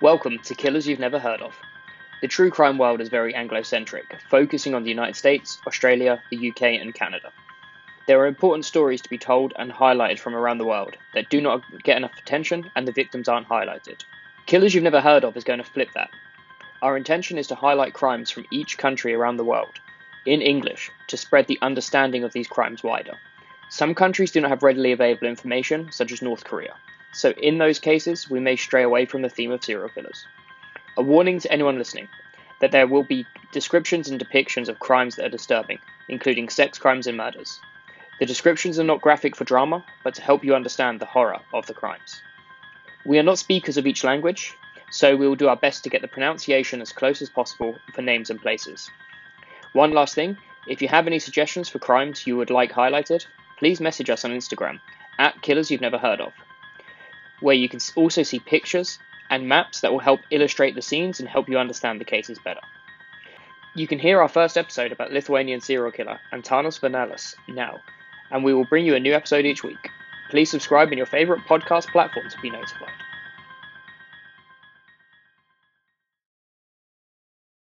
Welcome to Killers You've Never Heard of. The true crime world is very Anglo-centric, focusing on the United States, Australia, the UK, and Canada. There are important stories to be told and highlighted from around the world that do not get enough attention and the victims aren't highlighted. Killers You've Never Heard of is going to flip that. Our intention is to highlight crimes from each country around the world, in English, to spread the understanding of these crimes wider. Some countries do not have readily available information, such as North Korea so in those cases, we may stray away from the theme of serial killers. A warning to anyone listening that there will be descriptions and depictions of crimes that are disturbing, including sex crimes and murders. The descriptions are not graphic for drama, but to help you understand the horror of the crimes. We are not speakers of each language, so we will do our best to get the pronunciation as close as possible for names and places. One last thing if you have any suggestions for crimes you would like highlighted, please message us on Instagram at Killers You've Never Heard of where you can also see pictures and maps that will help illustrate the scenes and help you understand the cases better. You can hear our first episode about Lithuanian serial killer Antanas Varnelis now, and we will bring you a new episode each week. Please subscribe in your favorite podcast platform to be notified.